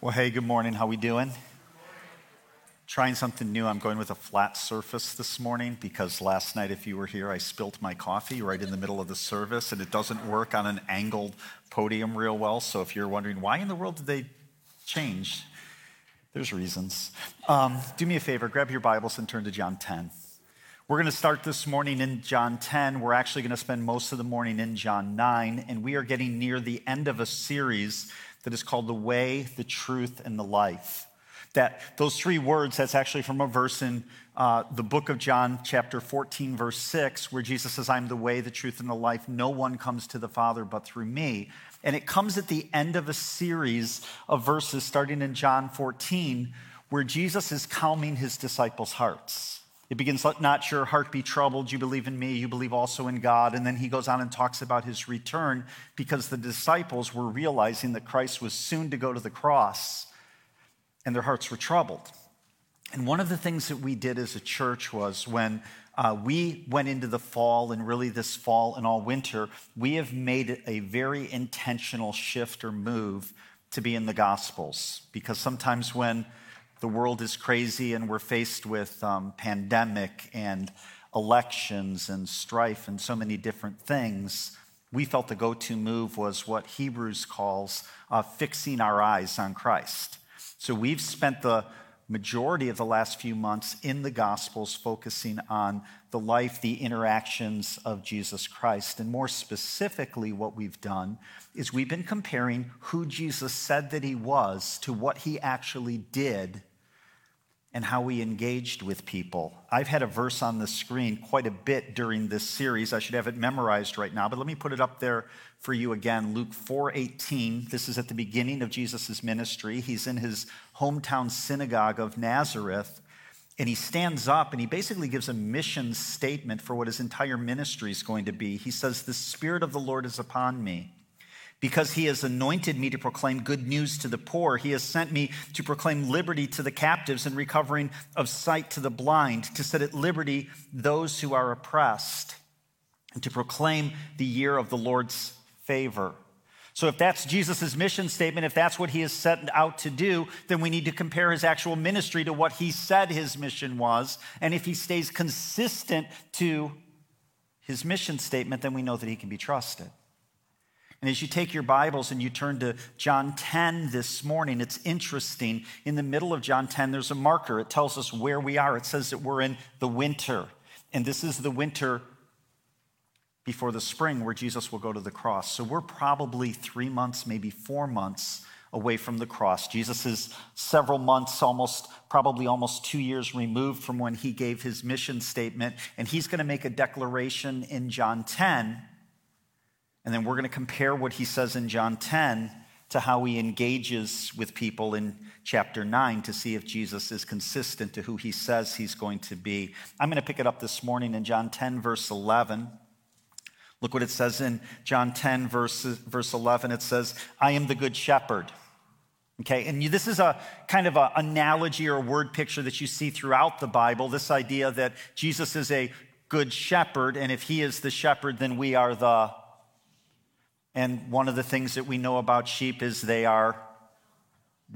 Well, hey, good morning. How we doing? Trying something new. I'm going with a flat surface this morning because last night, if you were here, I spilt my coffee right in the middle of the service, and it doesn't work on an angled podium real well. So if you're wondering why in the world did they change, there's reasons. Um, do me a favor, grab your Bibles and turn to John 10. We're going to start this morning in John 10. We're actually going to spend most of the morning in John 9, and we are getting near the end of a series that is called the way, the truth, and the life. That those three words, that's actually from a verse in uh, the book of John, chapter 14, verse 6, where Jesus says, I'm the way, the truth, and the life. No one comes to the Father but through me. And it comes at the end of a series of verses starting in John 14, where Jesus is calming his disciples' hearts. It begins, let not your heart be troubled. You believe in me, you believe also in God. And then he goes on and talks about his return because the disciples were realizing that Christ was soon to go to the cross and their hearts were troubled. And one of the things that we did as a church was when uh, we went into the fall and really this fall and all winter, we have made a very intentional shift or move to be in the Gospels because sometimes when the world is crazy and we're faced with um, pandemic and elections and strife and so many different things, we felt the go to move was what Hebrews calls uh, fixing our eyes on Christ. So we've spent the majority of the last few months in the Gospels focusing on the life, the interactions of Jesus Christ. And more specifically, what we've done is we've been comparing who Jesus said that he was to what he actually did and how we engaged with people. I've had a verse on the screen quite a bit during this series. I should have it memorized right now, but let me put it up there for you again. Luke 4:18. This is at the beginning of Jesus' ministry. He's in his hometown synagogue of Nazareth, and he stands up and he basically gives a mission statement for what his entire ministry is going to be. He says, "The spirit of the Lord is upon me." Because he has anointed me to proclaim good news to the poor. He has sent me to proclaim liberty to the captives and recovering of sight to the blind, to set at liberty those who are oppressed, and to proclaim the year of the Lord's favor. So, if that's Jesus' mission statement, if that's what he has set out to do, then we need to compare his actual ministry to what he said his mission was. And if he stays consistent to his mission statement, then we know that he can be trusted. And as you take your Bibles and you turn to John 10 this morning, it's interesting. In the middle of John 10, there's a marker. It tells us where we are. It says that we're in the winter. And this is the winter before the spring where Jesus will go to the cross. So we're probably three months, maybe four months away from the cross. Jesus is several months, almost, probably almost two years removed from when he gave his mission statement. And he's going to make a declaration in John 10 and then we're going to compare what he says in John 10 to how he engages with people in chapter 9 to see if Jesus is consistent to who he says he's going to be. I'm going to pick it up this morning in John 10, verse 11. Look what it says in John 10, verse, verse 11. It says, I am the good shepherd. Okay, and this is a kind of an analogy or a word picture that you see throughout the Bible this idea that Jesus is a good shepherd, and if he is the shepherd, then we are the and one of the things that we know about sheep is they are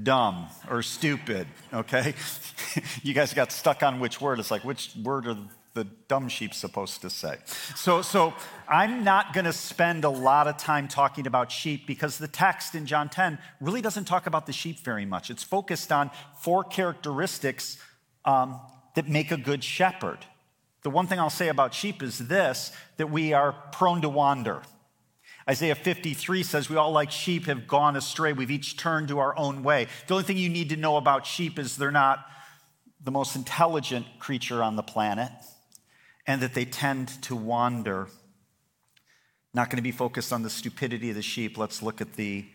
dumb or stupid, okay? you guys got stuck on which word. It's like, which word are the dumb sheep supposed to say? So, so I'm not going to spend a lot of time talking about sheep because the text in John 10 really doesn't talk about the sheep very much. It's focused on four characteristics um, that make a good shepherd. The one thing I'll say about sheep is this that we are prone to wander. Isaiah 53 says, We all like sheep have gone astray. We've each turned to our own way. The only thing you need to know about sheep is they're not the most intelligent creature on the planet and that they tend to wander. Not going to be focused on the stupidity of the sheep. Let's look at the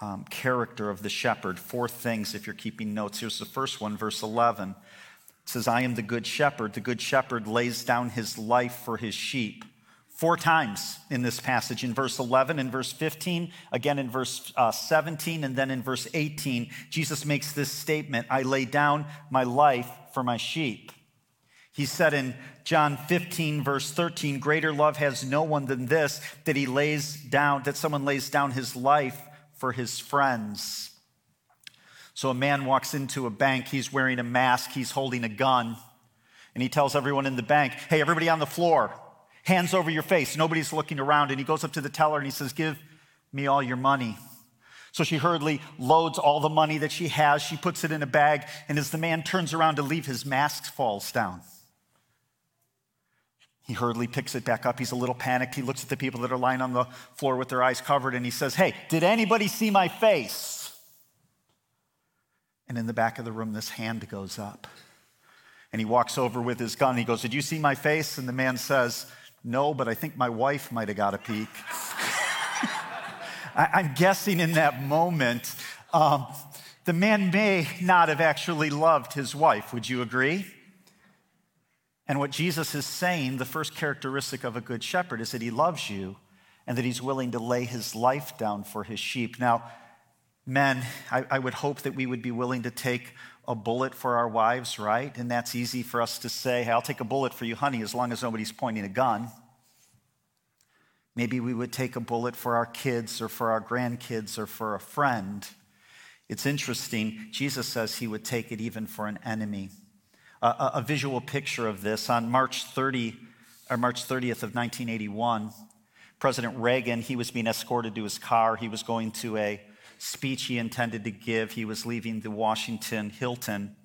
um, character of the shepherd. Four things, if you're keeping notes. Here's the first one, verse 11. It says, I am the good shepherd. The good shepherd lays down his life for his sheep four times in this passage in verse 11 in verse 15 again in verse uh, 17 and then in verse 18 jesus makes this statement i lay down my life for my sheep. He said in john 15 verse 13 greater love has no one than this that he lays down that someone lays down his life for his friends. So a man walks into a bank, he's wearing a mask, he's holding a gun, and he tells everyone in the bank, Hey, everybody on the floor, hands over your face. Nobody's looking around. And he goes up to the teller and he says, Give me all your money. So she hurriedly loads all the money that she has. She puts it in a bag. And as the man turns around to leave, his mask falls down. He hurriedly picks it back up. He's a little panicked. He looks at the people that are lying on the floor with their eyes covered and he says, Hey, did anybody see my face? And in the back of the room, this hand goes up. And he walks over with his gun. He goes, Did you see my face? And the man says, No, but I think my wife might have got a peek. I'm guessing in that moment, um, the man may not have actually loved his wife. Would you agree? And what Jesus is saying, the first characteristic of a good shepherd is that he loves you and that he's willing to lay his life down for his sheep. Now, men, I, I, would hope that we would be willing to take a bullet for our wives, right? And that's easy for us to say, hey, I'll take a bullet for you, honey, as long as nobody's pointing a gun. Maybe we would take a bullet for our kids or for our grandkids or for a friend. It's interesting. Jesus says he would take it even for an enemy a, visual picture of this. On March 30, or March 30th of 1981, President Reagan, he was being escorted to his car. He was going to a speech he intended to give. He was leaving the Washington Hilton.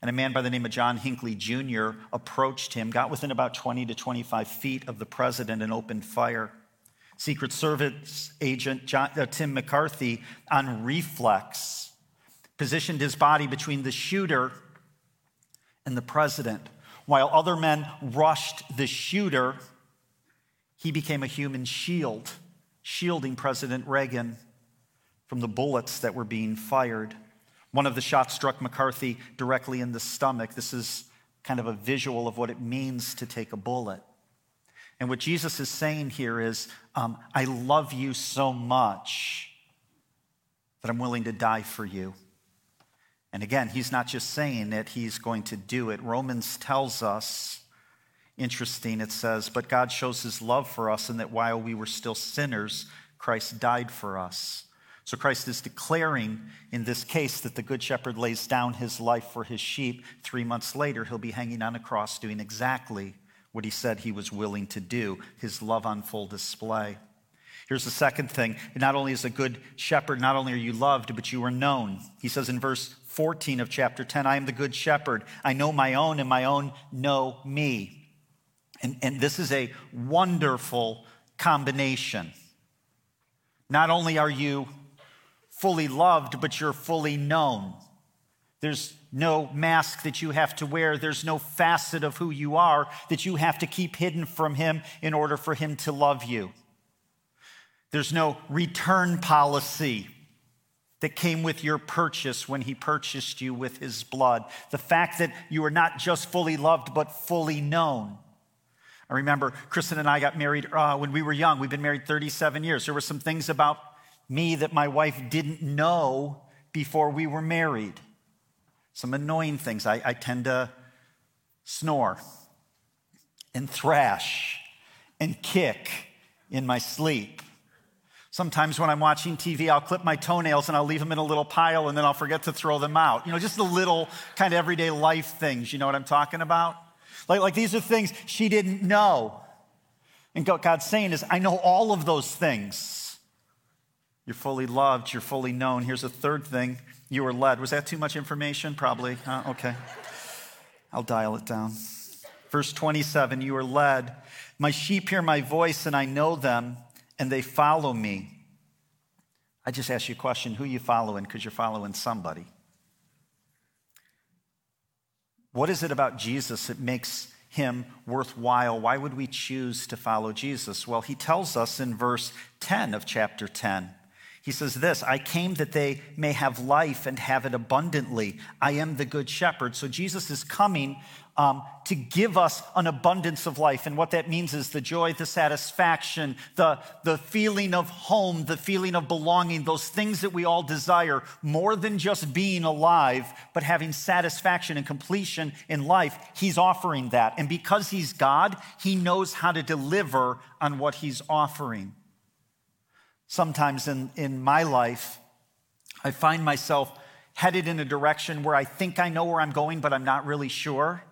And a man by the name of John Hinckley Jr. approached him, got within about 20 to 25 feet of the president, and opened fire. Secret Service agent John, uh, Tim McCarthy, on reflex, positioned his body between the shooter and the president. While other men rushed the shooter, he became a human shield, shielding President Reagan from the bullets that were being fired. One of the shots struck McCarthy directly in the stomach. This is kind of a visual of what it means to take a bullet. And what Jesus is saying here is, um, I love you so much that I'm willing to die for you. And again, he's not just saying it, he's going to do it. Romans tells us, interesting, it says, But God shows his love for us, and that while we were still sinners, Christ died for us. So Christ is declaring in this case that the Good Shepherd lays down his life for his sheep. Three months later, he'll be hanging on a cross doing exactly what he said he was willing to do, his love on full display. Here's the second thing. Not only is a good shepherd, not only are you loved, but you are known. He says in verse 14 of chapter 10, I am the good shepherd. I know my own, and my own know me. And, and this is a wonderful combination. Not only are you fully loved, but you're fully known. There's no mask that you have to wear. There's no facet of who you are that you have to keep hidden from him in order for him to love you. There's no return policy that came with your purchase when he purchased you with his blood. The fact that you are not just fully loved, but fully known. I remember Kristen and I got married uh, when we were young. We've been married 37 years. There were some things about me that my wife didn't know before we were married. Some annoying things. I, I tend to snore and thrash and kick in my sleep. Sometimes when I'm watching TV, I'll clip my toenails and I'll leave them in a little pile and then I'll forget to throw them out. You know, just the little kind of everyday life things. You know what I'm talking about? Like, like these are things she didn't know. And what God's saying is, I know all of those things. You're fully loved, you're fully known. Here's a third thing you were led. Was that too much information? Probably. Okay. I'll dial it down. Verse 27 You are led. My sheep hear my voice, and I know them and they follow me. I just ask you a question who you following? Because you're following somebody. What is it about Jesus that makes him worthwhile? Why would we choose to follow Jesus? Well, he tells us in verse 10 of chapter 10. He says this I came that they may have life and have it abundantly. I am the good shepherd. So Jesus is coming um, to give us an abundance of life. And what that means is the joy, the satisfaction, the, the feeling of home, the feeling of belonging, those things that we all desire, more than just being alive, but having satisfaction and completion in life. He's offering that. And because He's God, He knows how to deliver on what He's offering. Sometimes in, in my life, I find myself headed in a direction where I think I know where I'm going, but I'm not really sure.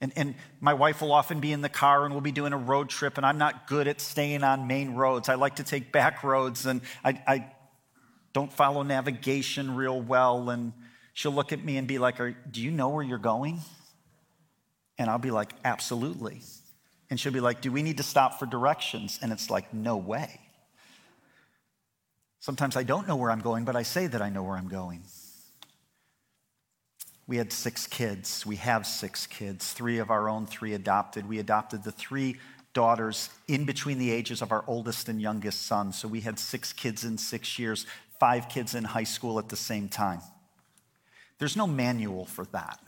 And, and, my wife will often be in the car and we'll be doing a road trip, and I'm not good at staying on main roads. I like to take back roads, and I, I don't follow navigation real well. And she'll look at me and be like, Do you know where you're going? And I'll be like, Absolutely. And she'll be like, Do we need to stop for directions? And it's like, No way. Sometimes I don't know where I'm going, but I say that I know where I'm going. We had six kids. We have six kids, three of our own, three adopted. We adopted the three daughters in between the ages of our oldest and youngest son. So we had six kids in six years, five kids in high school at the same time. There's no manual for that.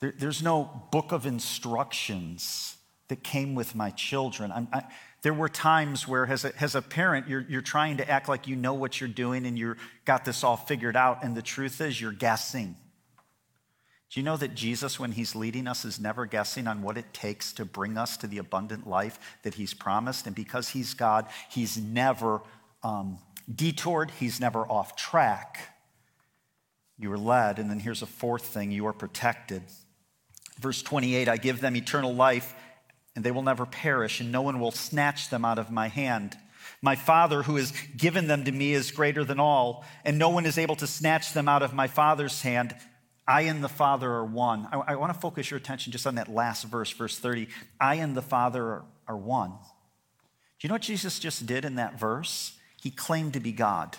There, there's no book of instructions that came with my children. I, there were times where, as a, as a parent, you're, you're trying to act like you know what you're doing and you've got this all figured out, and the truth is, you're guessing. Do you know that Jesus, when he's leading us, is never guessing on what it takes to bring us to the abundant life that he's promised? And because he's God, he's never um, detoured, he's never off track. You are led. And then here's a fourth thing you are protected. Verse 28 I give them eternal life and they will never perish, and no one will snatch them out of my hand. My Father, who has given them to me, is greater than all, and no one is able to snatch them out of my Father's hand. I and the Father are one. I, I want to focus your attention just on that last verse, verse 30. I and the Father are, are one. Do you know what Jesus just did in that verse? He claimed to be God.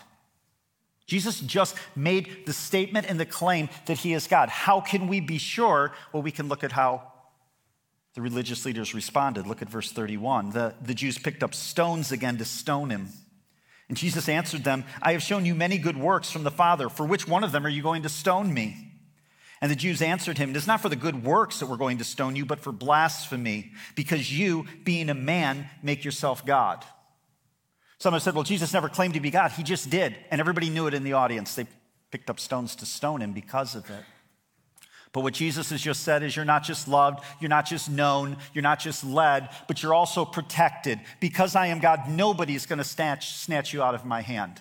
Jesus just made the statement and the claim that he is God. How can we be sure? Well, we can look at how the religious leaders responded. Look at verse 31. The, the Jews picked up stones again to stone him. And Jesus answered them, I have shown you many good works from the Father. For which one of them are you going to stone me? And the Jews answered him, It is not for the good works that we're going to stone you, but for blasphemy, because you, being a man, make yourself God. Some have said, Well, Jesus never claimed to be God. He just did. And everybody knew it in the audience. They picked up stones to stone him because of it. But what Jesus has just said is you're not just loved, you're not just known, you're not just led, but you're also protected. Because I am God, nobody's going to snatch, snatch you out of my hand.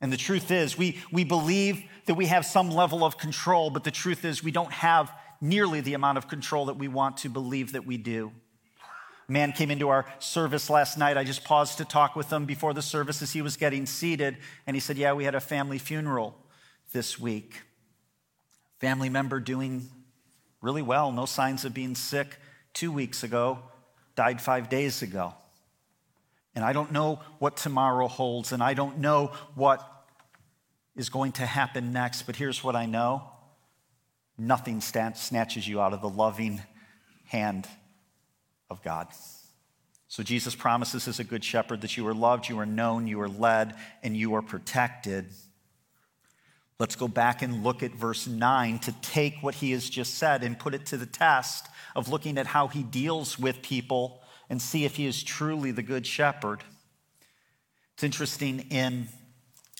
And the truth is, we, we believe that we have some level of control, but the truth is, we don't have nearly the amount of control that we want to believe that we do. Man came into our service last night. I just paused to talk with him before the service as he was getting seated. And he said, Yeah, we had a family funeral this week. Family member doing really well, no signs of being sick two weeks ago, died five days ago. And I don't know what tomorrow holds, and I don't know what is going to happen next, but here's what I know nothing snatches you out of the loving hand of God. So Jesus promises as a good shepherd that you are loved, you are known, you are led, and you are protected. Let's go back and look at verse 9 to take what he has just said and put it to the test of looking at how he deals with people and see if he is truly the good shepherd. It's interesting in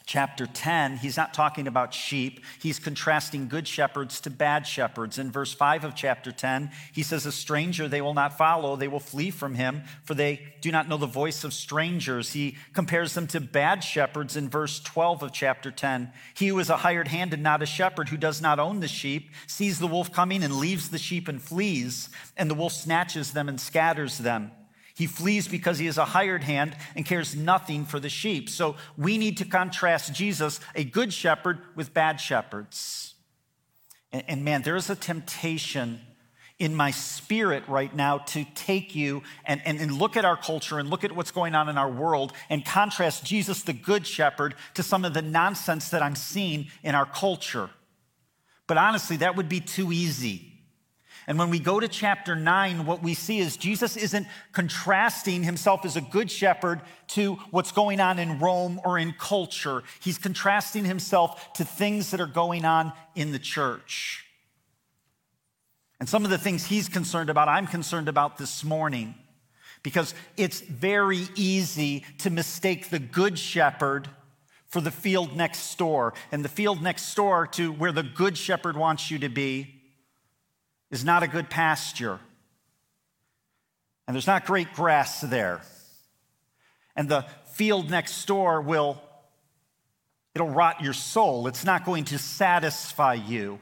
chapter 10, he's not talking about sheep. He's contrasting good shepherds to bad shepherds. In verse 5 of chapter 10, he says, A stranger they will not follow, they will flee from him, for they do not know the voice of strangers. He compares them to bad shepherds in verse 12 of chapter 10. He who is a hired hand and not a shepherd, who does not own the sheep, sees the wolf coming and leaves the sheep and flees, and the wolf snatches them and scatters them. He flees because he is a hired hand and cares nothing for the sheep. So we need to contrast Jesus, a good shepherd, with bad shepherds. And, and, man, there is a temptation in my spirit right now to take you and, and, and look at our culture and look at what's going on in our world and contrast Jesus, the good shepherd, to some of the nonsense that I'm seeing in our culture. But honestly, that would be too easy. And when we go to chapter 9, what we see is Jesus isn't contrasting himself as a good shepherd to what's going on in Rome or in culture. He's contrasting himself to things that are going on in the church. And some of the things he's concerned about, I'm concerned about this morning because it's very easy to mistake the good shepherd for the field next door and the field next door to where the good shepherd wants you to be is not a good pasture. And there's not great grass there. And the field next door will It'll rot your soul. It's not going to satisfy you.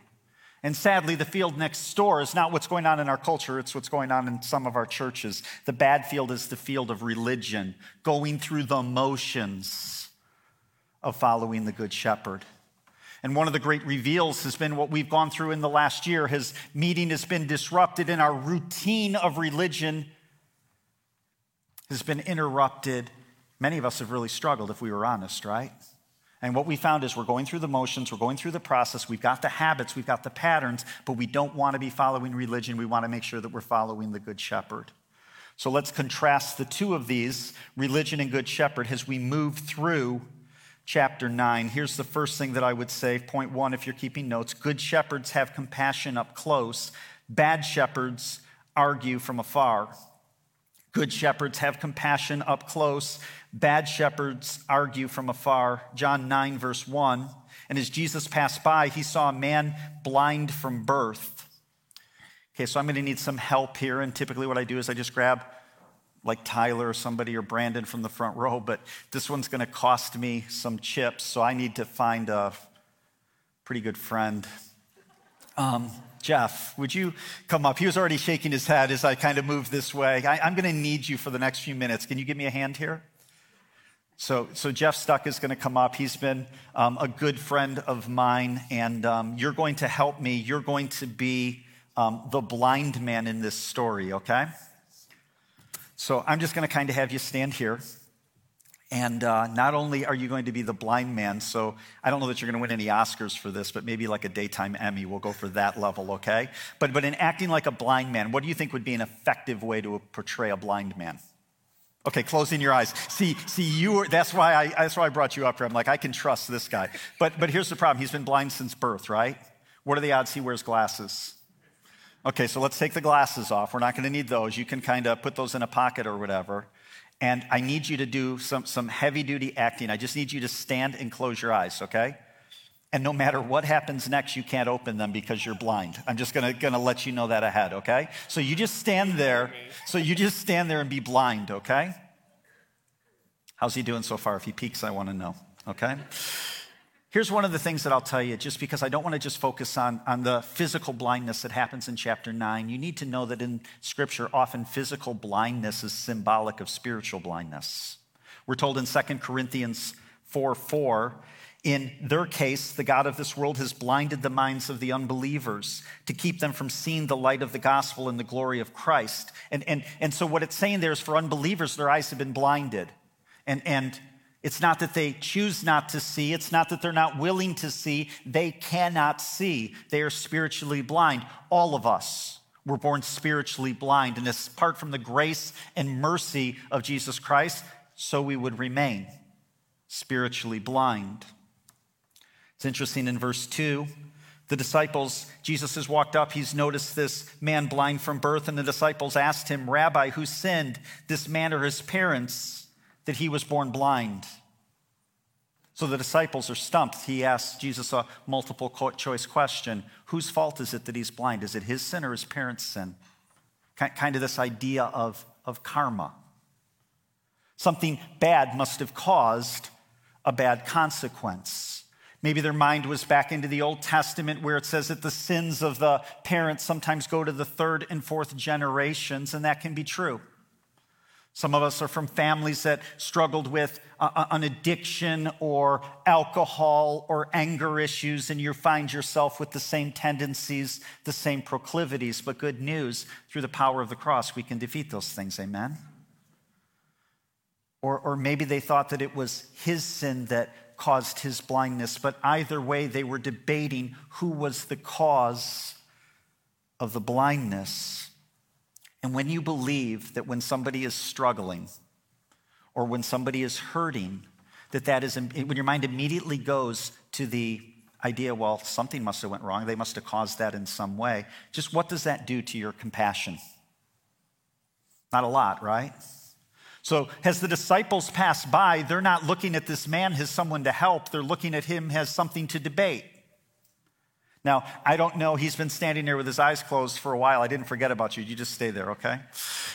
And sadly, the field next door is not what's going on in our culture, it's what's going on in some of our churches. The bad field is the field of religion, going through the motions of following the Good Shepherd. And one of the great reveals has been what we've gone through in the last year. His meeting has been disrupted, and our routine of religion has been interrupted. Many of us have really struggled, if we were honest, right? And what we found is we're going through the motions, we're going through the process, we've got the habits, we've got the patterns, but we don't want to be following religion. We want to make sure that we're following the Good Shepherd. So let's contrast the two of these, religion and Good Shepherd, as we move through chapter 9. Here's the first thing that I would say. Point one, if you're keeping notes Good shepherds have compassion up close, bad shepherds argue from afar. Good shepherds have compassion up close. Bad shepherds argue from afar. John 9, verse 1. And as Jesus passed by, he saw a man blind from birth. Okay, so I'm going to need some help here. And typically, what I do is I just grab like Tyler or somebody or Brandon from the front row, but this one's going to cost me some chips. So I need to find a pretty good friend. Um, Jeff, would you come up? He was already shaking his head as I kind of moved this way. I, am going to need you for the next few minutes. Can you give me a hand here? So, so Jeff Stuck is going to come up. He's been um, a good friend of mine, and um, you're going to help me. You're going to be um, the blind man in this story, okay? So I'm just going to kind of have you stand here. And uh, not only are you going to be the blind man, so I don't know that you're going to win any Oscars for this, but maybe like a daytime Emmy, we'll go for that level, okay? But, but in acting like a blind man, what do you think would be an effective way to portray a blind man? Okay, closing your eyes. See, see, you. Are, that's why I. That's why I brought you up here. I'm like, I can trust this guy. But, but here's the problem. He's been blind since birth, right? What are the odds he wears glasses? Okay, so let's take the glasses off. We're not going to need those. You can kind of put those in a pocket or whatever. And I need you to do some, some heavy duty acting. I just need you to stand and close your eyes, okay? And no matter what happens next, you can't open them because you're blind. I'm just gonna, gonna let you know that ahead, okay? So you just stand there. So you just stand there and be blind, okay? How's he doing so far? If he peaks, I wanna know, okay? Here's one of the things that I'll tell you, just because I don't want to just focus on, on the physical blindness that happens in chapter 9. You need to know that in Scripture, often physical blindness is symbolic of spiritual blindness. We're told in 2 Corinthians 4 4, in their case, the God of this world has blinded the minds of the unbelievers to keep them from seeing the light of the gospel and the glory of Christ. And, and, and so, what it's saying there is for unbelievers, their eyes have been blinded. And, and it's not that they choose not to see. It's not that they're not willing to see. They cannot see. They are spiritually blind. All of us were born spiritually blind. And apart from the grace and mercy of Jesus Christ, so we would remain spiritually blind. It's interesting in verse 2. The disciples, Jesus has walked up, he's noticed this man blind from birth, and the disciples asked him, Rabbi, who sinned, this man or his parents? That he was born blind. So the disciples are stumped. He asks Jesus a multiple choice question Whose fault is it that he's blind? Is it his sin or his parents' sin? Kind of this idea of, of karma. Something bad must have caused a bad consequence. Maybe their mind was back into the Old Testament where it says that the sins of the parents sometimes go to the third and fourth generations, and that can be true. Some of us are from families that struggled with uh, an addiction or alcohol or anger issues, and you find yourself with the same tendencies, the same proclivities. But good news through the power of the cross, we can defeat those things. Amen? Or, or maybe they thought that it was his sin that caused his blindness, but either way, they were debating who was the cause of the blindness. And when you believe that when somebody is struggling or when somebody is hurting, that that is when your mind immediately goes to the idea, well, something must have went wrong. They must have caused that in some way. Just what does that do to your compassion? Not a lot, right? So, as the disciples pass by, they're not looking at this man as someone to help, they're looking at him as something to debate. Now, I don't know, he's been standing there with his eyes closed for a while. I didn't forget about you. You just stay there, okay?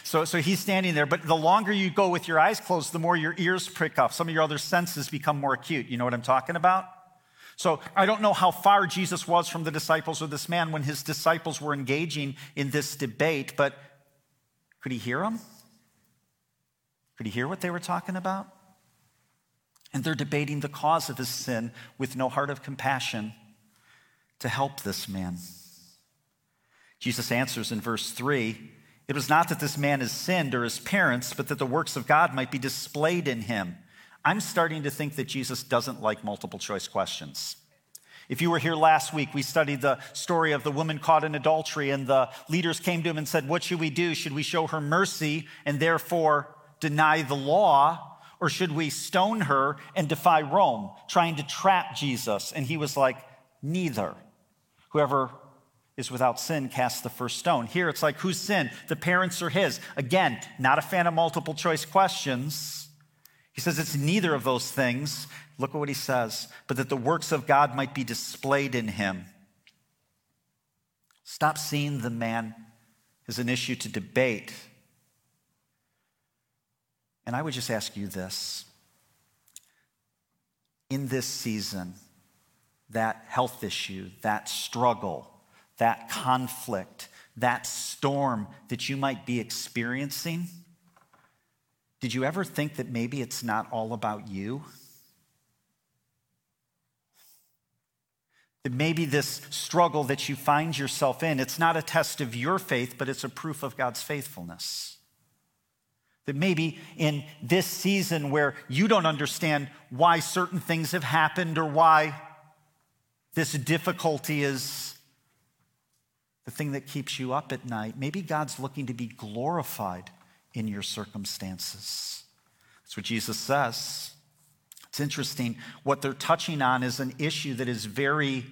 So, so he's standing there, but the longer you go with your eyes closed, the more your ears prick up. Some of your other senses become more acute. You know what I'm talking about? So I don't know how far Jesus was from the disciples or this man when his disciples were engaging in this debate, but could he hear them? Could he hear what they were talking about? And they're debating the cause of his sin with no heart of compassion to help this man. Jesus answers in verse 3 It was not that this man has sinned or his parents, but that the works of God might be displayed in him. I'm starting to think that Jesus doesn't like multiple choice questions. If you were here last week, we studied the story of the woman caught in adultery, and the leaders came to him and said, What should we do? Should we show her mercy and therefore deny the law? Or should we stone her and defy Rome, trying to trap Jesus? And he was like, Neither. Whoever is without sin casts the first stone. Here it's like, whose sin? The parents or his? Again, not a fan of multiple choice questions. He says it's neither of those things. Look at what he says, but that the works of God might be displayed in him. Stop seeing the man as an issue to debate. And I would just ask you this in this season, that health issue, that struggle, that conflict, that storm that you might be experiencing, did you ever think that maybe it's not all about you? That maybe this struggle that you find yourself in, it's not a test of your faith, but it's a proof of God's faithfulness. That maybe in this season where you don't understand why certain things have happened or why this difficulty is the thing that keeps you up at night. Maybe God's looking to be glorified in your circumstances. That's what Jesus says. It's interesting. What they're touching on is an issue that is very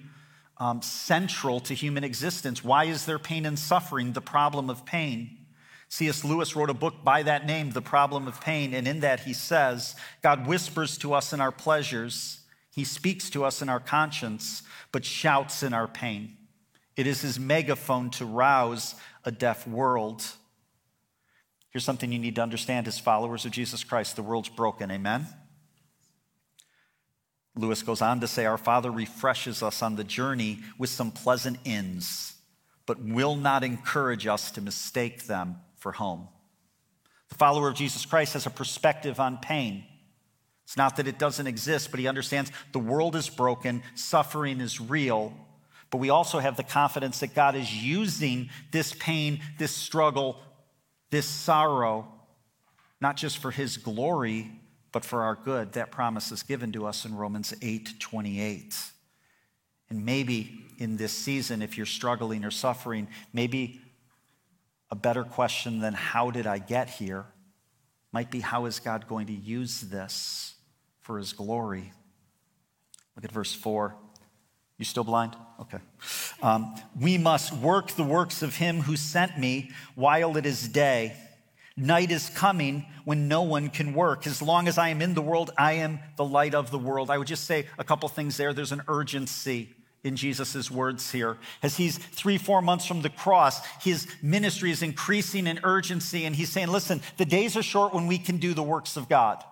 um, central to human existence. Why is there pain and suffering? The problem of pain. C.S. Lewis wrote a book by that name, The Problem of Pain, and in that he says, God whispers to us in our pleasures, He speaks to us in our conscience, but shouts in our pain. It is his megaphone to rouse a deaf world. Here's something you need to understand as followers of Jesus Christ the world's broken. Amen? Lewis goes on to say, Our Father refreshes us on the journey with some pleasant inns, but will not encourage us to mistake them for home. The follower of Jesus Christ has a perspective on pain. It's not that it doesn't exist, but he understands the world is broken, suffering is real. But we also have the confidence that God is using this pain, this struggle, this sorrow, not just for his glory, but for our good. That promise is given to us in Romans 8 28. And maybe in this season, if you're struggling or suffering, maybe a better question than how did I get here might be how is God going to use this? For his glory. Look at verse 4. You still blind? Okay. Um, we must work the works of him who sent me while it is day. Night is coming when no one can work. As long as I am in the world, I am the light of the world. I would just say a couple things there. There's an urgency in Jesus' words here. As he's three, four months from the cross, his ministry is increasing in urgency, and he's saying, Listen, the days are short when we can do the works of God.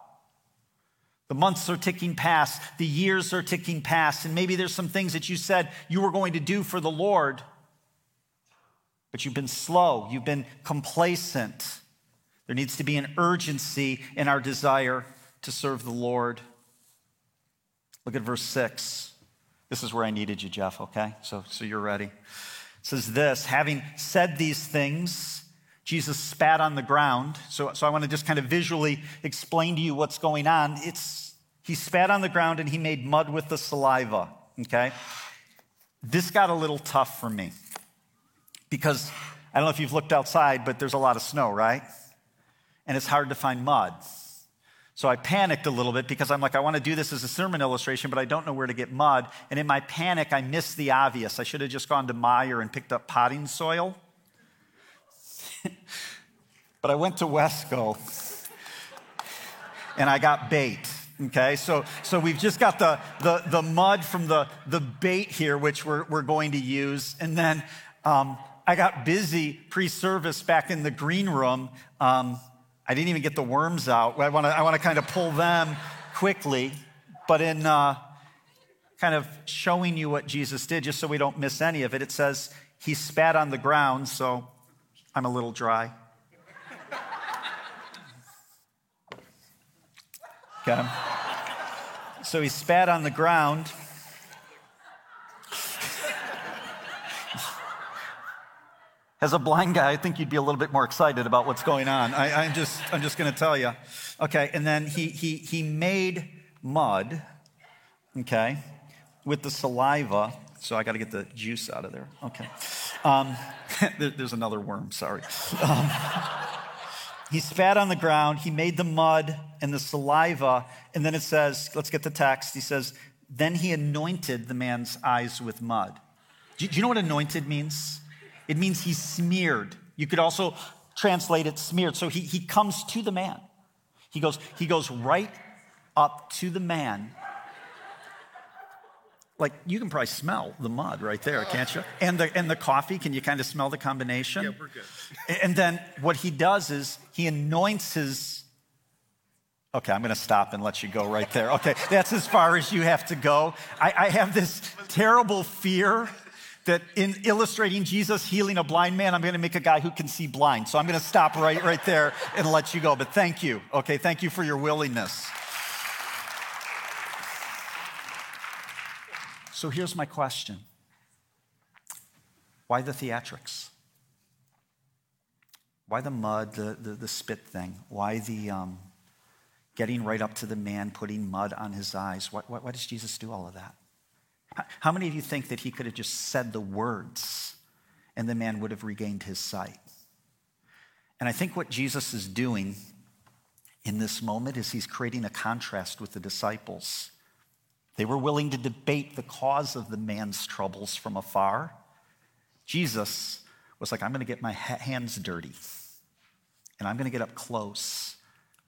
The months are ticking past, the years are ticking past, and maybe there's some things that you said you were going to do for the Lord, but you've been slow, you've been complacent. There needs to be an urgency in our desire to serve the Lord. Look at verse 6. This is where I needed you, Jeff, okay? So, so you're ready. It says this having said these things, Jesus spat on the ground. So, so I want to just kind of visually explain to you what's going on. It's he spat on the ground and he made mud with the saliva, okay? This got a little tough for me because I don't know if you've looked outside, but there's a lot of snow, right? And it's hard to find mud. So I panicked a little bit because I'm like, I want to do this as a sermon illustration, but I don't know where to get mud. And in my panic, I missed the obvious. I should have just gone to Meijer and picked up potting soil. but I went to Wesco and I got bait. Okay, so, so we've just got the, the, the mud from the, the bait here, which we're, we're going to use. And then um, I got busy pre service back in the green room. Um, I didn't even get the worms out. I want to I wanna kind of pull them quickly, but in uh, kind of showing you what Jesus did, just so we don't miss any of it, it says he spat on the ground, so I'm a little dry. Okay. So he spat on the ground. As a blind guy, I think you'd be a little bit more excited about what's going on. I, am just, I'm just going to tell you. Okay, and then he, he, he made mud, okay, with the saliva. So I got to get the juice out of there. Okay. Um, there, there's another worm, sorry. Um, he spat on the ground, he made the mud and the saliva, and then it says, let's get the text. He says, then he anointed the man's eyes with mud. Do you know what anointed means? It means he smeared. You could also translate it smeared. So he, he comes to the man. He goes, he goes right up to the man. Like you can probably smell the mud right there, can't you? And the and the coffee, can you kind of smell the combination? Yeah, we're good. And then what he does is he anoints his Okay, I'm going to stop and let you go right there. Okay, that's as far as you have to go. I, I have this terrible fear that in illustrating Jesus healing a blind man, I'm going to make a guy who can see blind. So I'm going to stop right, right there and let you go. But thank you. Okay, thank you for your willingness. So here's my question Why the theatrics? Why the mud, the, the, the spit thing? Why the um, getting right up to the man, putting mud on his eyes? Why, why, why does Jesus do all of that? How many of you think that he could have just said the words and the man would have regained his sight? And I think what Jesus is doing in this moment is he's creating a contrast with the disciples. They were willing to debate the cause of the man's troubles from afar. Jesus was like, I'm going to get my hands dirty and I'm going to get up close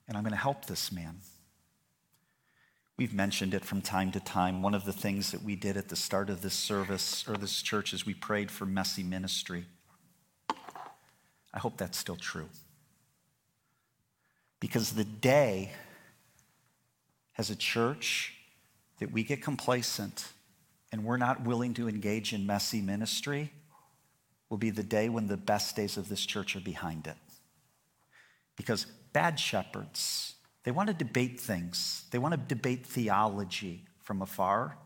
and I'm going to help this man. We've mentioned it from time to time. One of the things that we did at the start of this service or this church is we prayed for messy ministry. I hope that's still true. Because the day as a church that we get complacent and we're not willing to engage in messy ministry will be the day when the best days of this church are behind it. Because bad shepherds, they want to debate things, they want to debate theology from afar.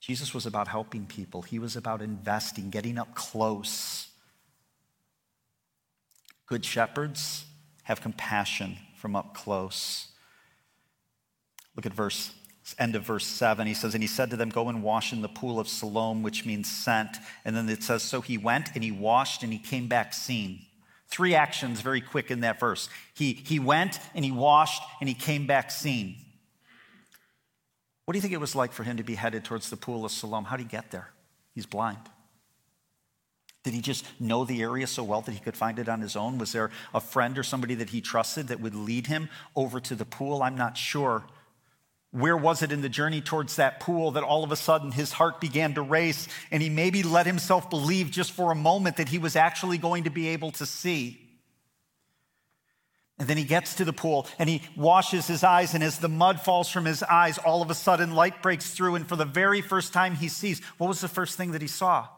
Jesus was about helping people, he was about investing, getting up close. Good shepherds have compassion from up close. Look at verse end of verse 7 he says and he said to them go and wash in the pool of siloam which means sent and then it says so he went and he washed and he came back seen Three actions very quick in that verse. He, he went and he washed and he came back seen. What do you think it was like for him to be headed towards the pool of Siloam? How did he get there? He's blind. Did he just know the area so well that he could find it on his own? Was there a friend or somebody that he trusted that would lead him over to the pool? I'm not sure. Where was it in the journey towards that pool that all of a sudden his heart began to race and he maybe let himself believe just for a moment that he was actually going to be able to see? And then he gets to the pool and he washes his eyes, and as the mud falls from his eyes, all of a sudden light breaks through. And for the very first time he sees, what was the first thing that he saw?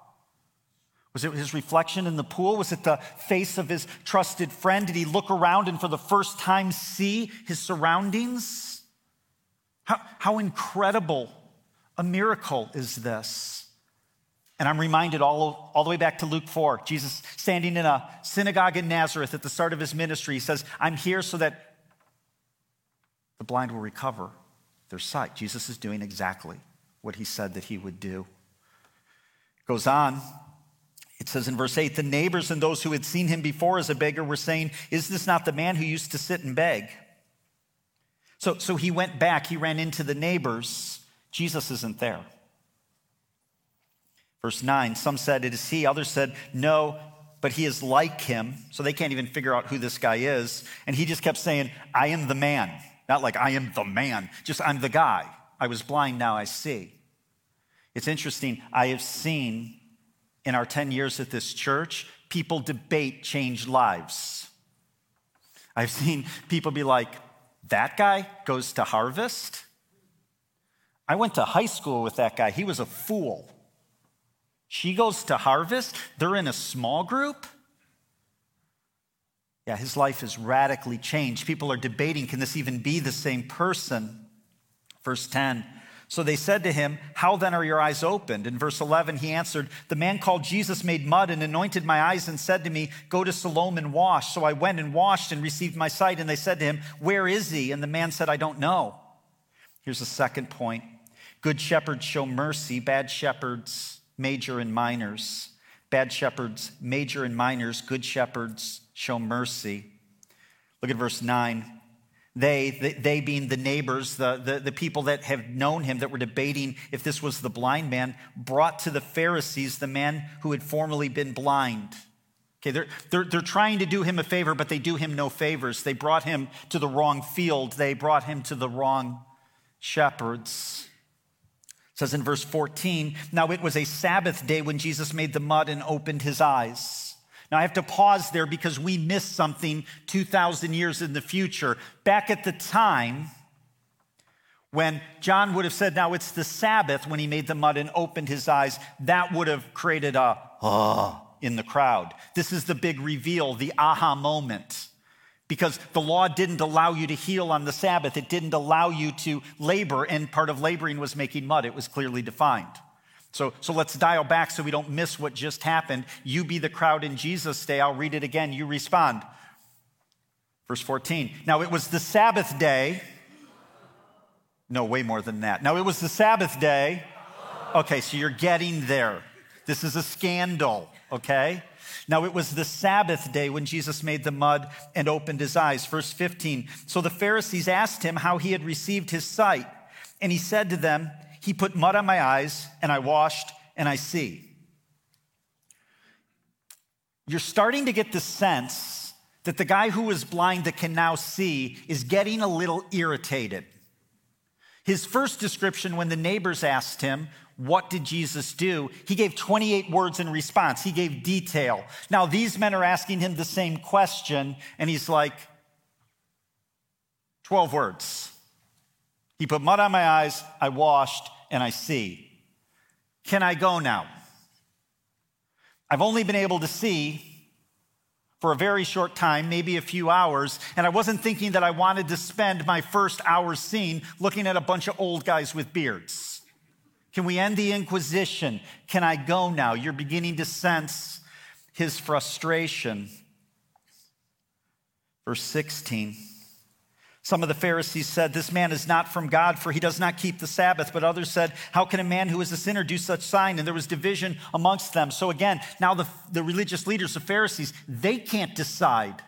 Was it his reflection in the pool? Was it the face of his trusted friend? Did he look around and for the first time see his surroundings? How, how incredible a miracle is this? And I'm reminded all, all the way back to Luke 4, Jesus standing in a synagogue in Nazareth at the start of his ministry. He says, I'm here so that the blind will recover their sight. Jesus is doing exactly what he said that he would do. Goes on, it says in verse 8 the neighbors and those who had seen him before as a beggar were saying, Is this not the man who used to sit and beg? So, so he went back, he ran into the neighbors. Jesus isn't there. Verse 9 some said it is he, others said no, but he is like him. So they can't even figure out who this guy is. And he just kept saying, I am the man. Not like I am the man, just I'm the guy. I was blind, now I see. It's interesting. I have seen in our 10 years at this church, people debate changed lives. I've seen people be like, that guy goes to harvest? I went to high school with that guy. He was a fool. She goes to harvest. They're in a small group. Yeah, his life is radically changed. People are debating can this even be the same person? Verse 10 so they said to him, How then are your eyes opened? In verse 11, he answered, The man called Jesus made mud and anointed my eyes and said to me, Go to Siloam and wash. So I went and washed and received my sight. And they said to him, Where is he? And the man said, I don't know. Here's the second point Good shepherds show mercy, bad shepherds major in minors. Bad shepherds major in minors, good shepherds show mercy. Look at verse 9. They, they being the neighbors, the, the, the, people that have known him, that were debating if this was the blind man, brought to the Pharisees the man who had formerly been blind. Okay, they're, they're, they're trying to do him a favor, but they do him no favors. They brought him to the wrong field, they brought him to the wrong shepherds. It says in verse 14, now it was a Sabbath day when Jesus made the mud and opened his eyes. Now, I have to pause there because we missed something 2,000 years in the future. Back at the time when John would have said, Now it's the Sabbath, when he made the mud and opened his eyes, that would have created a ah in the crowd. This is the big reveal, the aha moment. Because the law didn't allow you to heal on the Sabbath, it didn't allow you to labor, and part of laboring was making mud. It was clearly defined. So, so let's dial back so we don't miss what just happened. You be the crowd in Jesus' day. I'll read it again. You respond. Verse 14. Now it was the Sabbath day. No, way more than that. Now it was the Sabbath day. Okay, so you're getting there. This is a scandal, okay? Now it was the Sabbath day when Jesus made the mud and opened his eyes. Verse 15. So the Pharisees asked him how he had received his sight. And he said to them, he put mud on my eyes, and I washed, and I see. You're starting to get the sense that the guy who was blind that can now see is getting a little irritated. His first description, when the neighbors asked him, What did Jesus do? he gave 28 words in response. He gave detail. Now, these men are asking him the same question, and he's like, 12 words. He put mud on my eyes, I washed, and I see. Can I go now? I've only been able to see for a very short time, maybe a few hours, and I wasn't thinking that I wanted to spend my first hour seeing looking at a bunch of old guys with beards. Can we end the Inquisition? Can I go now? You're beginning to sense his frustration. Verse 16. Some of the Pharisees said, This man is not from God, for he does not keep the Sabbath. But others said, How can a man who is a sinner do such sign? And there was division amongst them. So again, now the, the religious leaders, the Pharisees, they can't decide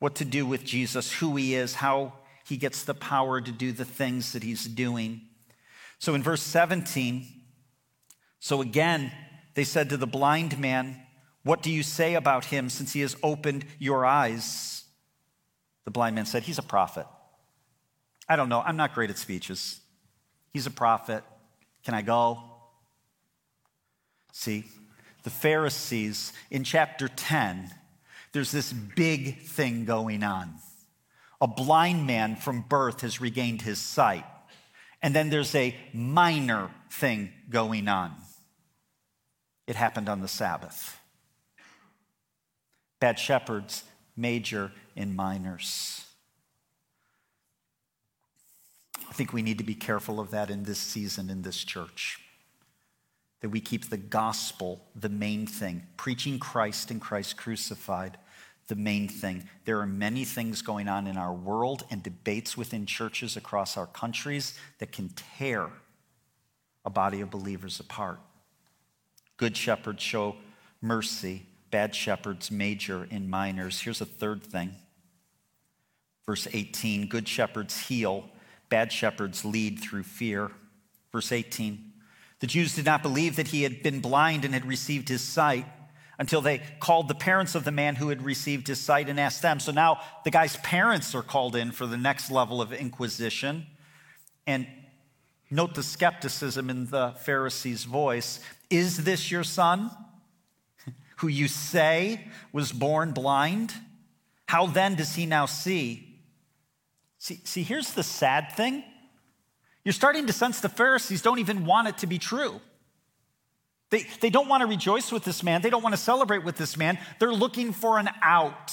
what to do with Jesus, who he is, how he gets the power to do the things that he's doing. So in verse 17, so again, they said to the blind man, What do you say about him since he has opened your eyes? The blind man said, He's a prophet. I don't know. I'm not great at speeches. He's a prophet. Can I go? See, the Pharisees in chapter 10, there's this big thing going on. A blind man from birth has regained his sight. And then there's a minor thing going on. It happened on the Sabbath. Bad shepherds, major in minors. I think we need to be careful of that in this season in this church. That we keep the gospel the main thing, preaching Christ and Christ crucified the main thing. There are many things going on in our world and debates within churches across our countries that can tear a body of believers apart. Good shepherds show mercy, bad shepherds major in minors. Here's a third thing Verse 18 Good shepherds heal, bad shepherds lead through fear. Verse 18 The Jews did not believe that he had been blind and had received his sight until they called the parents of the man who had received his sight and asked them. So now the guy's parents are called in for the next level of inquisition. And note the skepticism in the Pharisee's voice Is this your son, who you say was born blind? How then does he now see? See, see here's the sad thing. You're starting to sense the Pharisees don't even want it to be true. They, they don't want to rejoice with this man. They don't want to celebrate with this man. They're looking for an out.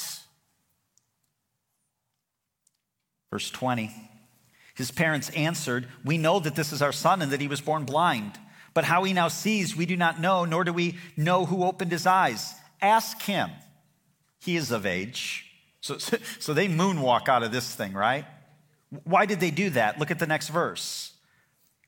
Verse 20 His parents answered, We know that this is our son and that he was born blind. But how he now sees, we do not know, nor do we know who opened his eyes. Ask him. He is of age. So, so they moonwalk out of this thing, right? Why did they do that? Look at the next verse.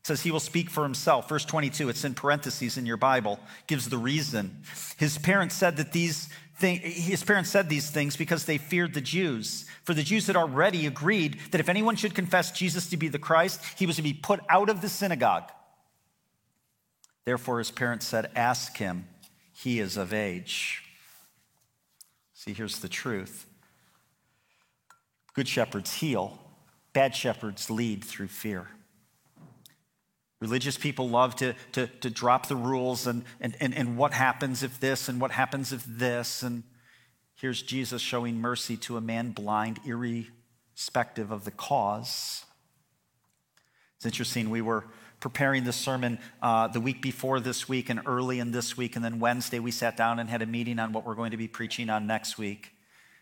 It says he will speak for himself. Verse 22, it's in parentheses in your Bible, gives the reason. His parents said that these things, his parents said these things because they feared the Jews. For the Jews had already agreed that if anyone should confess Jesus to be the Christ, he was to be put out of the synagogue. Therefore, his parents said, Ask him, he is of age. See, here's the truth good shepherds heal, bad shepherds lead through fear. Religious people love to, to, to drop the rules and, and, and, and what happens if this and what happens if this. And here's Jesus showing mercy to a man blind, irrespective of the cause. It's interesting, we were preparing this sermon uh, the week before this week and early in this week, and then Wednesday we sat down and had a meeting on what we're going to be preaching on next week.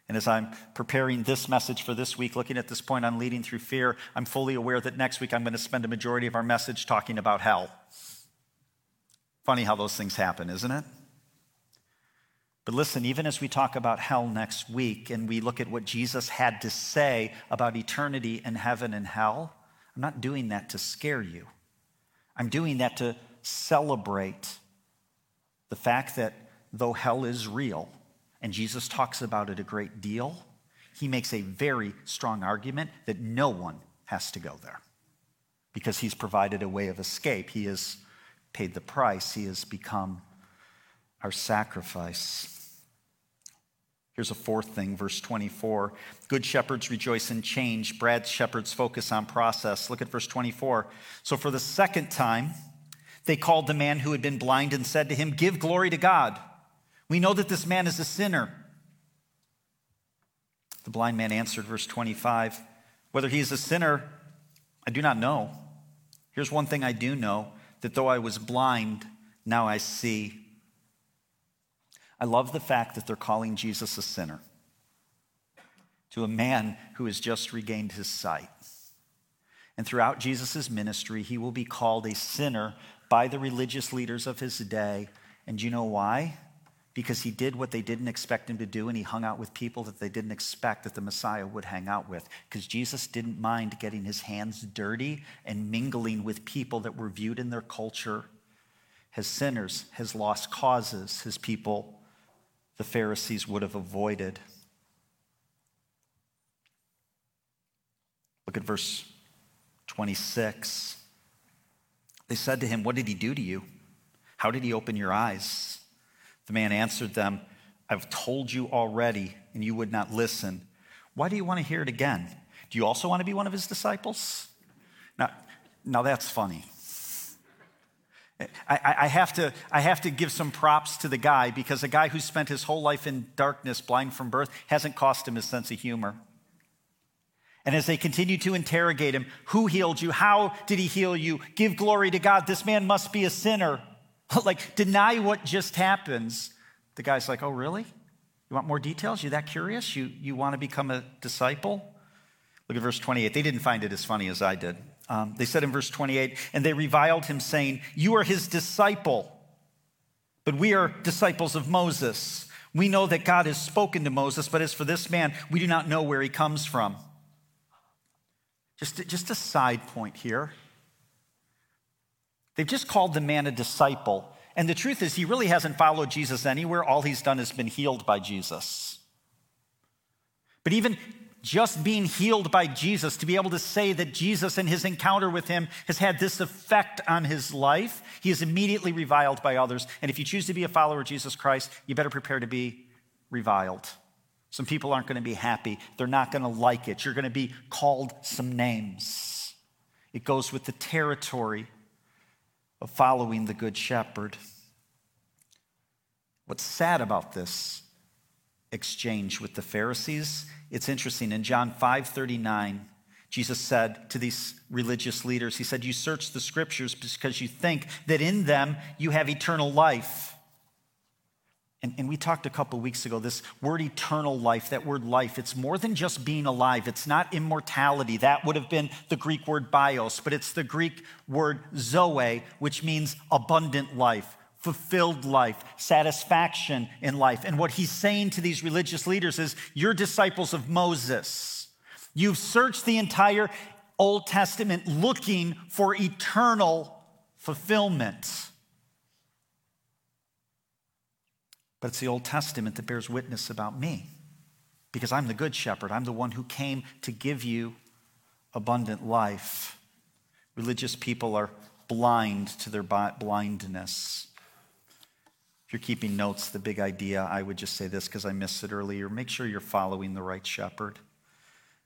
And as I'm preparing this message for this week, looking at this point on leading through fear, I'm fully aware that next week I'm going to spend a majority of our message talking about hell. Funny how those things happen, isn't it? But listen, even as we talk about hell next week and we look at what Jesus had to say about eternity and heaven and hell, I'm not doing that to scare you. I'm doing that to celebrate the fact that though hell is real, and Jesus talks about it a great deal, he makes a very strong argument that no one has to go there because he's provided a way of escape. He has paid the price, he has become our sacrifice. Here's a fourth thing, verse 24. Good shepherds rejoice in change. Bad shepherds focus on process. Look at verse 24. So, for the second time, they called the man who had been blind and said to him, Give glory to God. We know that this man is a sinner. The blind man answered, verse 25, Whether he is a sinner, I do not know. Here's one thing I do know that though I was blind, now I see. I love the fact that they're calling Jesus a sinner to a man who has just regained his sight. And throughout Jesus' ministry, he will be called a sinner by the religious leaders of his day. And you know why? because he did what they didn't expect him to do and he hung out with people that they didn't expect that the Messiah would hang out with. Because Jesus didn't mind getting his hands dirty and mingling with people that were viewed in their culture as sinners, his lost causes, his people the Pharisees would have avoided. Look at verse 26. They said to him, What did he do to you? How did he open your eyes? The man answered them, I've told you already, and you would not listen. Why do you want to hear it again? Do you also want to be one of his disciples? Now, now that's funny. I, I, have to, I have to give some props to the guy because a guy who spent his whole life in darkness, blind from birth, hasn't cost him his sense of humor. And as they continue to interrogate him, who healed you? How did he heal you? Give glory to God. This man must be a sinner. like, deny what just happens. The guy's like, Oh, really? You want more details? You that curious? You, you want to become a disciple? Look at verse 28. They didn't find it as funny as I did. Um, they said in verse 28, and they reviled him, saying, You are his disciple, but we are disciples of Moses. We know that God has spoken to Moses, but as for this man, we do not know where he comes from. Just, just a side point here. They've just called the man a disciple. And the truth is, he really hasn't followed Jesus anywhere. All he's done has been healed by Jesus. But even, just being healed by Jesus, to be able to say that Jesus and his encounter with him has had this effect on his life, he is immediately reviled by others. And if you choose to be a follower of Jesus Christ, you better prepare to be reviled. Some people aren't going to be happy. They're not going to like it. You're going to be called some names. It goes with the territory of following the Good Shepherd. What's sad about this exchange with the Pharisees it's interesting. In John 5 39, Jesus said to these religious leaders, He said, You search the scriptures because you think that in them you have eternal life. And, and we talked a couple weeks ago, this word eternal life, that word life, it's more than just being alive. It's not immortality. That would have been the Greek word bios, but it's the Greek word zoe, which means abundant life fulfilled life, satisfaction in life. And what he's saying to these religious leaders is, You're disciples of Moses. You've searched the entire Old Testament looking for eternal fulfillment. But it's the Old Testament that bears witness about me because I'm the good shepherd. I'm the one who came to give you abundant life. Religious people are blind to their blindness. If you're keeping notes, the big idea, I would just say this because I missed it earlier. Make sure you're following the right shepherd.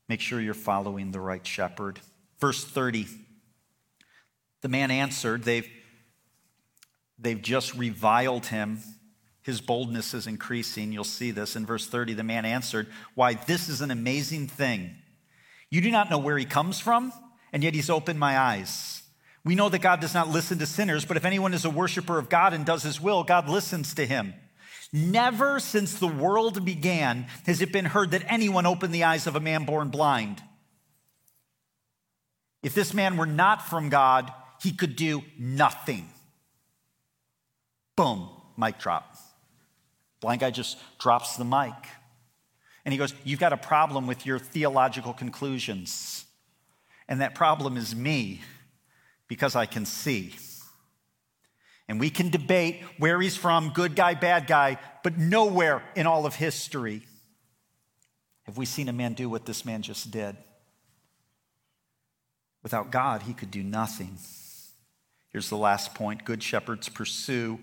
Make sure you're following the right shepherd. Verse 30. The man answered, they've, they've just reviled him. His boldness is increasing. You'll see this in verse 30. The man answered, Why, this is an amazing thing. You do not know where he comes from, and yet he's opened my eyes. We know that God does not listen to sinners, but if anyone is a worshiper of God and does his will, God listens to him. Never since the world began has it been heard that anyone opened the eyes of a man born blind. If this man were not from God, he could do nothing. Boom, mic drop. Blind guy just drops the mic. And he goes, You've got a problem with your theological conclusions. And that problem is me because I can see. And we can debate where he's from, good guy, bad guy, but nowhere in all of history have we seen a man do what this man just did. Without God, he could do nothing. Here's the last point good shepherds pursue,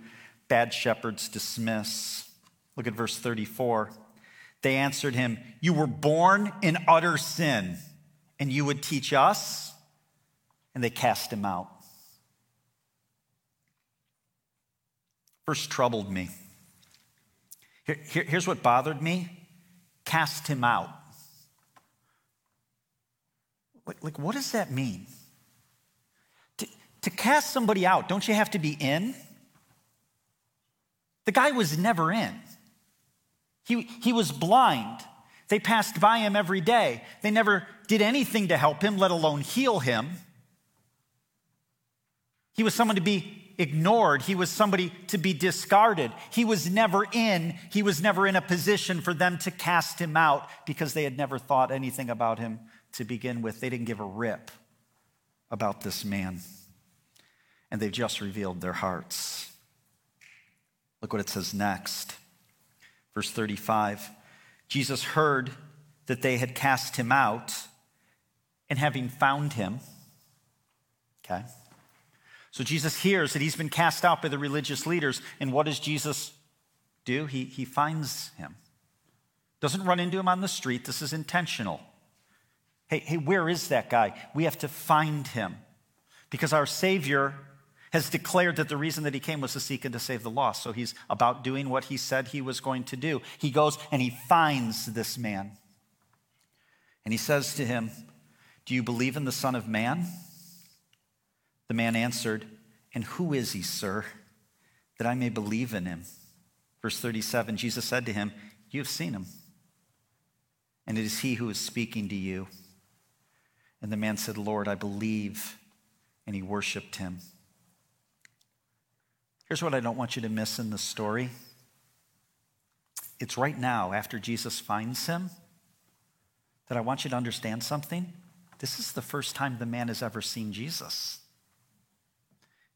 bad shepherds dismiss. Look at verse 34. They answered him, You were born in utter sin, and you would teach us? And they cast him out. First troubled me. Here, here, here's what bothered me cast him out. Like, like what does that mean? To, to cast somebody out, don't you have to be in? The guy was never in. He, he was blind. They passed by him every day. They never did anything to help him, let alone heal him. He was someone to be ignored. He was somebody to be discarded. He was never in, he was never in a position for them to cast him out because they had never thought anything about him to begin with. They didn't give a rip about this man. And they've just revealed their hearts. Look what it says next. Verse 35 Jesus heard that they had cast him out, and having found him, okay, so Jesus hears that he's been cast out by the religious leaders. And what does Jesus do? He, he finds him. Doesn't run into him on the street. This is intentional. Hey, hey, where is that guy? We have to find him. Because our Savior has declared that the reason that he came was to seek and to save the lost. So he's about doing what he said he was going to do. He goes and he finds this man. And he says to him, Do you believe in the Son of Man? The man answered, And who is he, sir, that I may believe in him? Verse 37 Jesus said to him, You have seen him, and it is he who is speaking to you. And the man said, Lord, I believe. And he worshiped him. Here's what I don't want you to miss in the story it's right now, after Jesus finds him, that I want you to understand something. This is the first time the man has ever seen Jesus.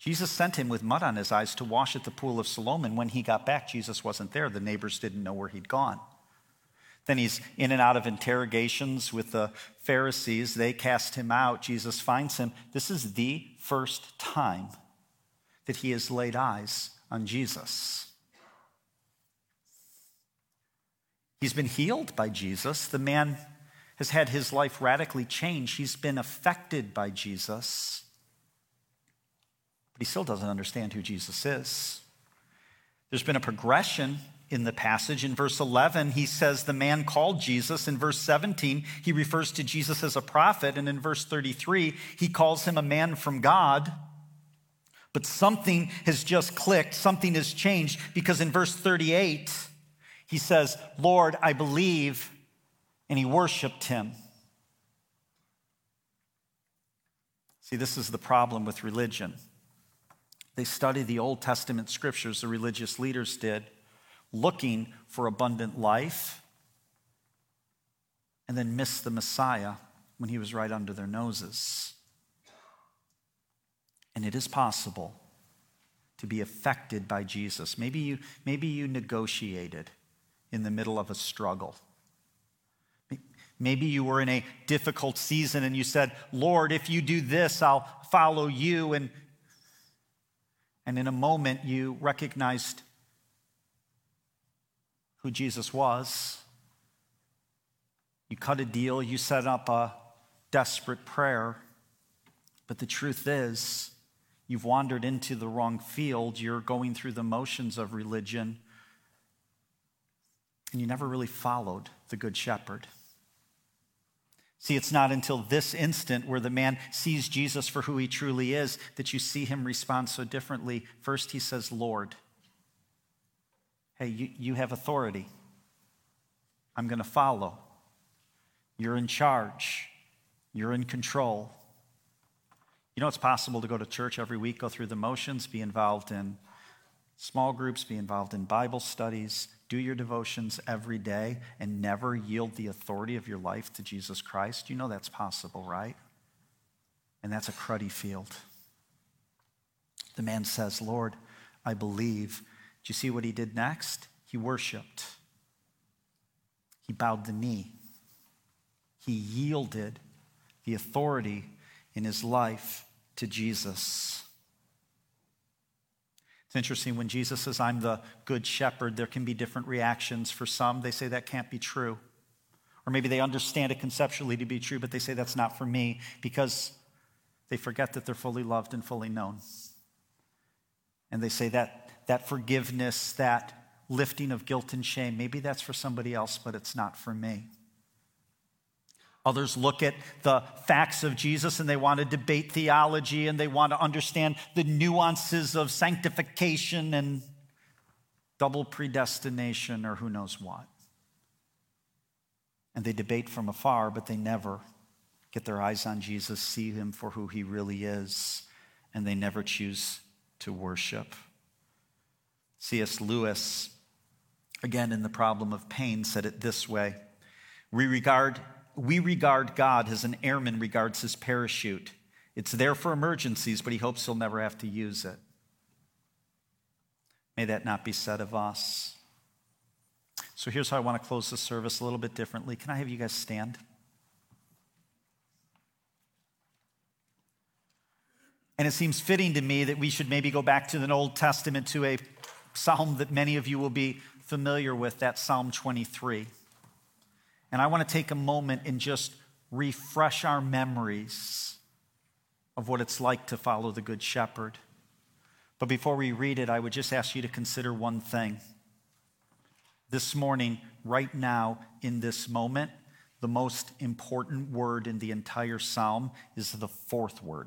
Jesus sent him with mud on his eyes to wash at the pool of Siloam. When he got back, Jesus wasn't there. The neighbors didn't know where he'd gone. Then he's in and out of interrogations with the Pharisees. They cast him out. Jesus finds him. This is the first time that he has laid eyes on Jesus. He's been healed by Jesus. The man has had his life radically changed. He's been affected by Jesus. But he still doesn't understand who Jesus is. There's been a progression in the passage. In verse 11, he says the man called Jesus. In verse 17, he refers to Jesus as a prophet. And in verse 33, he calls him a man from God. But something has just clicked, something has changed, because in verse 38, he says, Lord, I believe, and he worshiped him. See, this is the problem with religion. They studied the Old Testament scriptures, the religious leaders did, looking for abundant life, and then missed the Messiah when he was right under their noses. And it is possible to be affected by Jesus. Maybe you, maybe you negotiated in the middle of a struggle. Maybe you were in a difficult season and you said, Lord, if you do this, I'll follow you. And, and in a moment, you recognized who Jesus was. You cut a deal, you set up a desperate prayer. But the truth is, you've wandered into the wrong field. You're going through the motions of religion, and you never really followed the Good Shepherd. See, it's not until this instant where the man sees Jesus for who he truly is that you see him respond so differently. First, he says, Lord. Hey, you, you have authority. I'm going to follow. You're in charge. You're in control. You know, it's possible to go to church every week, go through the motions, be involved in small groups, be involved in Bible studies, do your devotions every day, and never yield the authority of your life to Jesus Christ. You know that's possible, right? And that's a cruddy field. The man says, Lord, I believe do you see what he did next? He worshiped. He bowed the knee. He yielded the authority in his life to Jesus. It's interesting when Jesus says, I'm the good shepherd, there can be different reactions. For some, they say that can't be true. Or maybe they understand it conceptually to be true, but they say that's not for me because they forget that they're fully loved and fully known. And they say that that forgiveness, that lifting of guilt and shame. Maybe that's for somebody else, but it's not for me. Others look at the facts of Jesus and they want to debate theology and they want to understand the nuances of sanctification and double predestination or who knows what. And they debate from afar, but they never get their eyes on Jesus, see him for who he really is, and they never choose to worship. C.S. Lewis, again in The Problem of Pain, said it this way We regard, we regard God as an airman regards his parachute. It's there for emergencies, but he hopes he'll never have to use it. May that not be said of us. So here's how I want to close the service a little bit differently. Can I have you guys stand? And it seems fitting to me that we should maybe go back to the Old Testament to a psalm that many of you will be familiar with, that Psalm 23. And I want to take a moment and just refresh our memories of what it's like to follow the Good Shepherd. But before we read it, I would just ask you to consider one thing. This morning, right now, in this moment, the most important word in the entire psalm is the fourth word.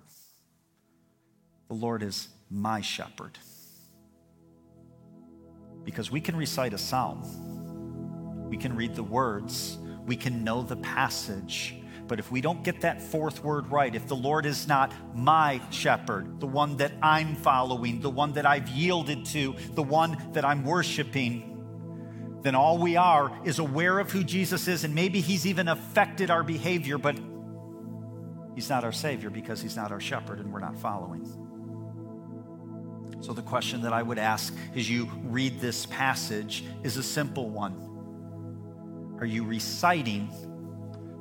The Lord is my shepherd. Because we can recite a psalm, we can read the words, we can know the passage. But if we don't get that fourth word right, if the Lord is not my shepherd, the one that I'm following, the one that I've yielded to, the one that I'm worshiping, then all we are is aware of who Jesus is, and maybe He's even affected our behavior, but He's not our Savior because He's not our shepherd and we're not following. So, the question that I would ask as you read this passage is a simple one Are you reciting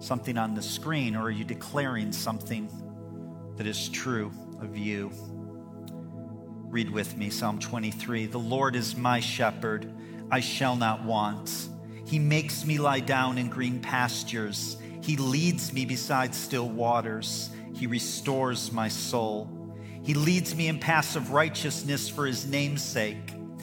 something on the screen or are you declaring something that is true of you? Read with me Psalm 23. The Lord is my shepherd, I shall not want. He makes me lie down in green pastures. He leads me beside still waters. He restores my soul. He leads me in paths of righteousness for his name's sake.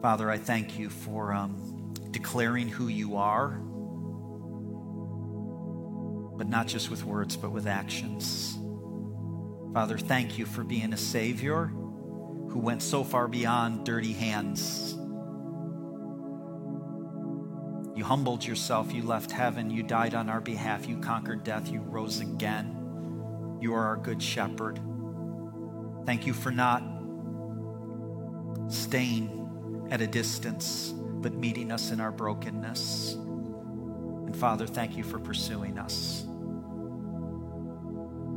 Father, I thank you for um, declaring who you are, but not just with words, but with actions. Father, thank you for being a Savior who went so far beyond dirty hands. You humbled yourself, you left heaven, you died on our behalf, you conquered death, you rose again. You are our good shepherd. Thank you for not staying at a distance, but meeting us in our brokenness. And Father, thank you for pursuing us.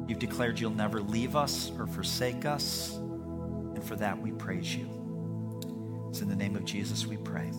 You've declared you'll never leave us or forsake us, and for that we praise you. It's in the name of Jesus we pray.